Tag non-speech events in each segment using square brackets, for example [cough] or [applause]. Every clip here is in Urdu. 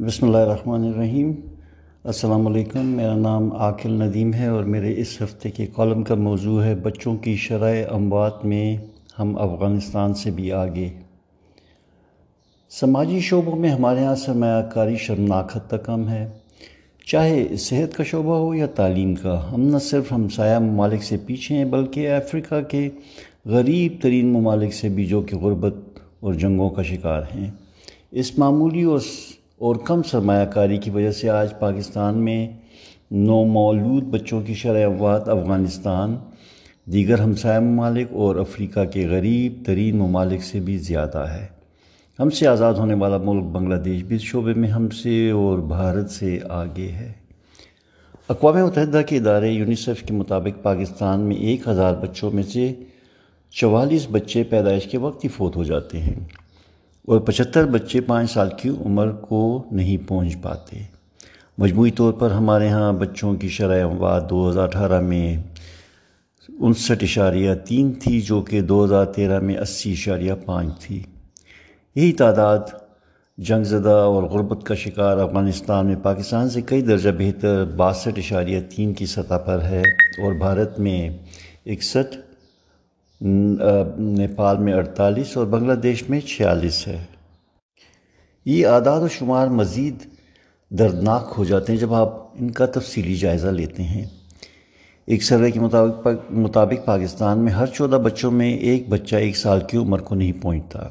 بسم اللہ الرحمن الرحیم۔ السلام علیکم۔ میرا نام عاقل ندیم ہے اور میرے اس ہفتے کے کالم کا موضوع ہے بچوں کی شرح اموات میں ہم افغانستان سے بھی آگے۔ سماجی شعبوں میں ہمارے ہاں سرمایہ کاری شرمناک حد تک کم ہے۔ چاہے صحت کا شعبہ ہو یا تعلیم کا، ہم نہ صرف ہمسایہ ممالک سے پیچھے ہیں، بلکہ افریقہ کے غریب ترین ممالک سے بھی جو کہ غربت اور جنگوں کا شکار ہیں۔ اس معمولی اور اور کم سرمایہ کاری کی وجہ سے آج پاکستان میں نومولود بچوں کی شرح اموات افغانستان، دیگر ہمسایہ ممالک اور افریقہ کے غریب ترین ممالک سے بھی زیادہ ہے۔ ہم سے آزاد ہونے والا ملک بنگلہ دیش بھی اس شعبے میں ہم سے اور بھارت سے آگے ہے۔ اقوام متحدہ کے ادارے یونیسیف کے مطابق پاکستان میں ایک ہزار بچوں میں سے چوالیس بچے پیدائش کے وقت ہی فوت ہو جاتے ہیں۔ اور پچہتر بچے پانچ سال کی عمر کو نہیں پہنچ پاتے۔ مجموعی طور پر ہمارے ہاں بچوں کی شرح اموات دو ہزار اٹھارہ میں انسٹھ اشاریہ تین تھی، جو کہ دو ہزار تیرہ میں اسی اشاریہ پانچ تھی۔ یہی تعداد جنگ زدہ اور غربت کا شکار افغانستان میں پاکستان سے کئی درجہ بہتر باسٹھ اشاریہ تین کی سطح پر ہے اور بھارت میں اکسٹھ نیپال میں اڑتالیس اور بنگلہ دیش میں چھیالیس ہے۔ یہ اعداد و شمار مزید دردناک ہو جاتے ہیں جب آپ ان کا تفصیلی جائزہ لیتے ہیں۔ ایک سروے کے مطابق مطابق پاکستان میں ہر چودہ بچوں میں ایک بچہ ایک سال کی عمر کو نہیں پہنچتا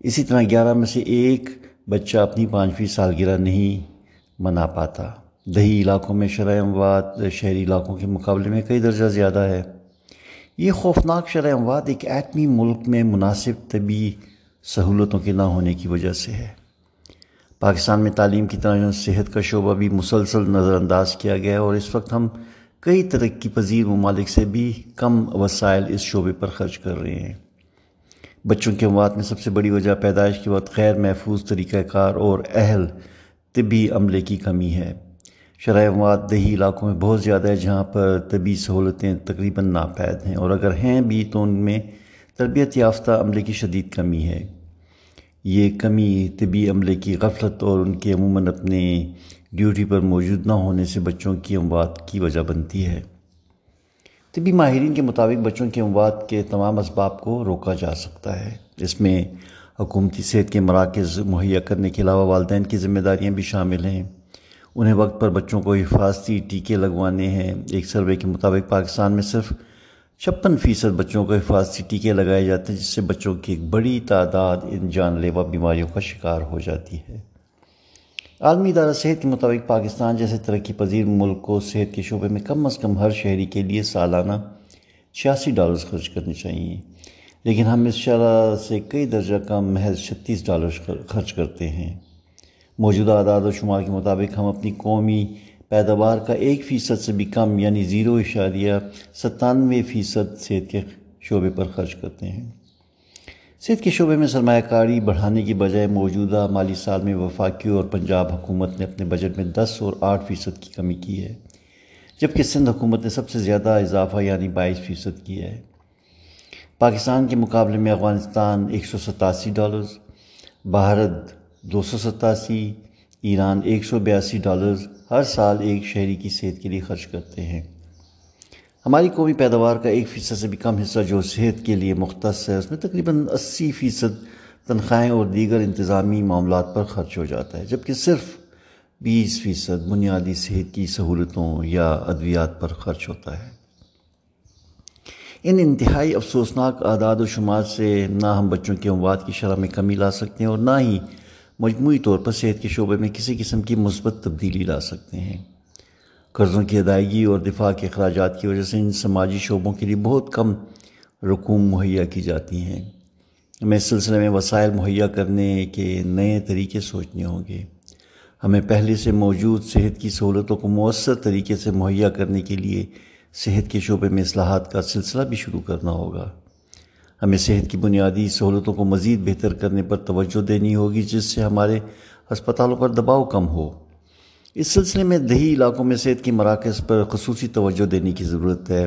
اسی طرح گیارہ میں سے ایک بچہ اپنی پانچویں سالگرہ نہیں منا پاتا۔ دہی علاقوں میں شرح اموات، شہری علاقوں کے مقابلے میں کئی درجہ زیادہ ہے۔ یہ خوفناک شرح اموات ایک ایٹمی ملک میں مناسب طبی سہولتوں کے نہ ہونے کی وجہ سے ہے۔ پاکستان میں تعلیم کی طرح صحت کا شعبہ بھی مسلسل نظر انداز کیا گیا ہے اور اس وقت ہم کئی ترقی پذیر ممالک سے بھی کم وسائل اس شعبے پر خرچ کر رہے ہیں۔ بچوں کے اموات میں سب سے بڑی وجہ پیدائش کے وقت غیر محفوظ طریقہ کار اور اہل طبی عملے کی کمی ہے۔ شرح اموات دیہی علاقوں میں بہت زیادہ ہے جہاں پر طبی سہولتیں تقریباً ناپید ہیں اور اگر ہیں بھی تو ان میں تربیت یافتہ عملے کی شدید کمی ہے۔ یہ کمی طبی عملے کی غفلت اور ان کے عموماً اپنے ڈیوٹی پر موجود نہ ہونے سے بچوں کی اموات کی وجہ بنتی ہے۔ طبی ماہرین کے مطابق بچوں کی اموات کے تمام اسباب کو روکا جا سکتا ہے۔ اس میں حکومتی صحت کے مراکز مہیا کرنے کے علاوہ والدین کی ذمہ داریاں بھی شامل ہیں۔ انہیں وقت پر بچوں کو حفاظتی ٹیکے لگوانے ہیں۔ ایک سروے کے مطابق پاکستان میں صرف چھپن فیصد بچوں کو حفاظتی ٹیکے لگائے جاتے ہیں، جس سے بچوں کی ایک بڑی تعداد ان جان لیوا بیماریوں کا شکار ہو جاتی ہے۔ عالمی ادارہ صحت کے مطابق پاکستان جیسے ترقی پذیر ملک کو صحت کے شعبے میں کم از کم ہر شہری کے لیے سالانہ چھیاسی ڈالرز خرچ کرنے چاہیے۔ لیکن ہم اس شرح سے کئی درجہ کم محض چھتیس ڈالرز خرچ کرتے ہیں۔ موجودہ اعداد و شمار کے مطابق ہم اپنی قومی پیداوار کا ایک فیصد سے بھی کم یعنی زیرو اشاریہ ستانوے فیصد صحت کے شعبے پر خرچ کرتے ہیں۔ صحت کے شعبے میں سرمایہ کاری بڑھانے کی بجائے موجودہ مالی سال میں وفاقی اور پنجاب حکومت نے اپنے بجٹ میں دس اور آٹھ فیصد کی کمی کی ہے، جبکہ سندھ حکومت نے سب سے زیادہ اضافہ یعنی بائیس فیصد کیا ہے۔ پاکستان کے مقابلے میں افغانستان ایک سو ستاسی ڈالرز، بھارت دو سو ستاسی ایران ایک سو بیاسی ڈالرز ہر سال ایک شہری کی صحت کے لیے خرچ کرتے ہیں۔ ہماری قومی پیداوار کا ایک فیصد سے بھی کم حصہ جو صحت کے لیے مختص ہے، اس میں تقریباً اسی فیصد تنخواہیں اور دیگر انتظامی معاملات پر خرچ ہو جاتا ہے، جبکہ صرف بیس فیصد بنیادی صحت کی سہولتوں یا ادویات پر خرچ ہوتا ہے۔ ان انتہائی افسوسناک اعداد و شمار سے نہ ہم بچوں کے اموات کی شرح میں کمی لا سکتے ہیں اور نہ ہی مجموعی طور پر صحت کے شعبے میں کسی قسم کی مثبت تبدیلی لا سکتے ہیں۔ قرضوں کی ادائیگی اور دفاع کے اخراجات کی وجہ سے ان سماجی شعبوں کے لیے بہت کم رقوم مہیا کی جاتی ہیں۔ ہمیں اس سلسلے میں وسائل مہیا کرنے کے نئے طریقے سوچنے ہوں گے۔ ہمیں پہلے سے موجود صحت کی سہولتوں کو مؤثر طریقے سے مہیا کرنے کے لیے صحت کے شعبے میں اصلاحات کا سلسلہ بھی شروع کرنا ہوگا۔ ہمیں صحت کی بنیادی سہولتوں کو مزید بہتر کرنے پر توجہ دینی ہوگی جس سے ہمارے ہسپتالوں پر دباؤ کم ہو۔ اس سلسلے میں دیہی علاقوں میں صحت کی مراکز پر خصوصی توجہ دینے کی ضرورت ہے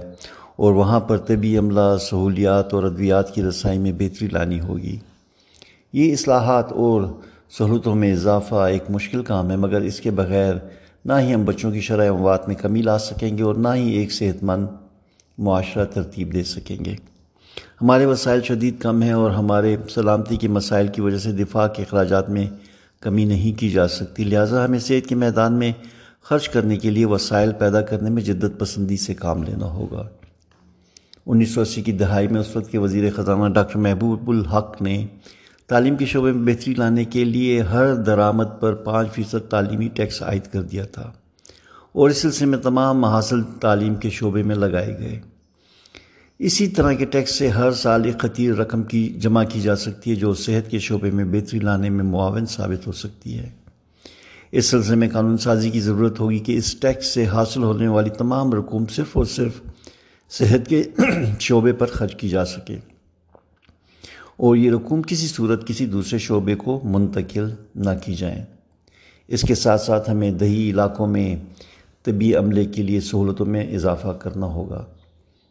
اور وہاں پر طبی عملہ، سہولیات اور ادویات کی رسائی میں بہتری لانی ہوگی۔ یہ اصلاحات اور سہولتوں میں اضافہ ایک مشکل کام ہے، مگر اس کے بغیر نہ ہی ہم بچوں کی شرح اموات میں کمی لا سکیں گے اور نہ ہی ایک صحت مند معاشرہ ترتیب دے سکیں گے۔ ہمارے وسائل شدید کم ہیں اور ہمارے سلامتی کے مسائل کی وجہ سے دفاع کے اخراجات میں کمی نہیں کی جا سکتی۔ لہٰذا ہمیں صحت کے میدان میں خرچ کرنے کے لیے وسائل پیدا کرنے میں جدت پسندی سے کام لینا ہوگا۔ انیس سو اسی کی دہائی میں اس وقت کے وزیر خزانہ ڈاکٹر محبوب الحق نے تعلیم کے شعبے میں بہتری لانے کے لیے ہر درآمد پر پانچ فیصد تعلیمی ٹیکس عائد کر دیا تھا اور اس سلسلے میں تمام محاصل تعلیم کے شعبے میں لگائے گئے۔ اسی طرح کے ٹیکس سے ہر سال ایک خطیر رقم کی جمع کی جا سکتی ہے جو صحت کے شعبے میں بہتری لانے میں معاون ثابت ہو سکتی ہے۔ اس سلسلے میں قانون سازی کی ضرورت ہوگی کہ اس ٹیکس سے حاصل ہونے والی تمام رقوم صرف اور صرف صحت کے [clears throat] شعبے پر خرچ کی جا سکے۔ اور یہ رقوم کسی صورت کسی دوسرے شعبے کو منتقل نہ کی جائیں۔ اس کے ساتھ ساتھ ہمیں دیہی علاقوں میں طبی عملے کے لیے سہولتوں میں اضافہ کرنا ہوگا۔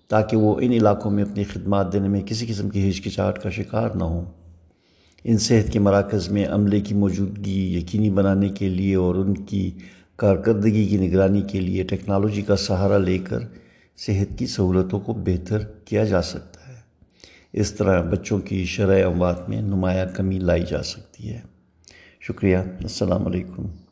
تاکہ وہ ان علاقوں میں اپنی خدمات دینے میں کسی قسم کی ہچکچاہٹ کا شکار نہ ہوں۔ ان صحت کے مراکز میں عملے کی موجودگی یقینی بنانے کے لیے اور ان کی کارکردگی کی نگرانی کے لیے ٹیکنالوجی کا سہارا لے کر صحت کی سہولتوں کو بہتر کیا جا سکتا ہے۔ اس طرح بچوں کی شرح اموات میں نمایاں کمی لائی جا سکتی ہے۔ شکریہ۔ السلام علیکم۔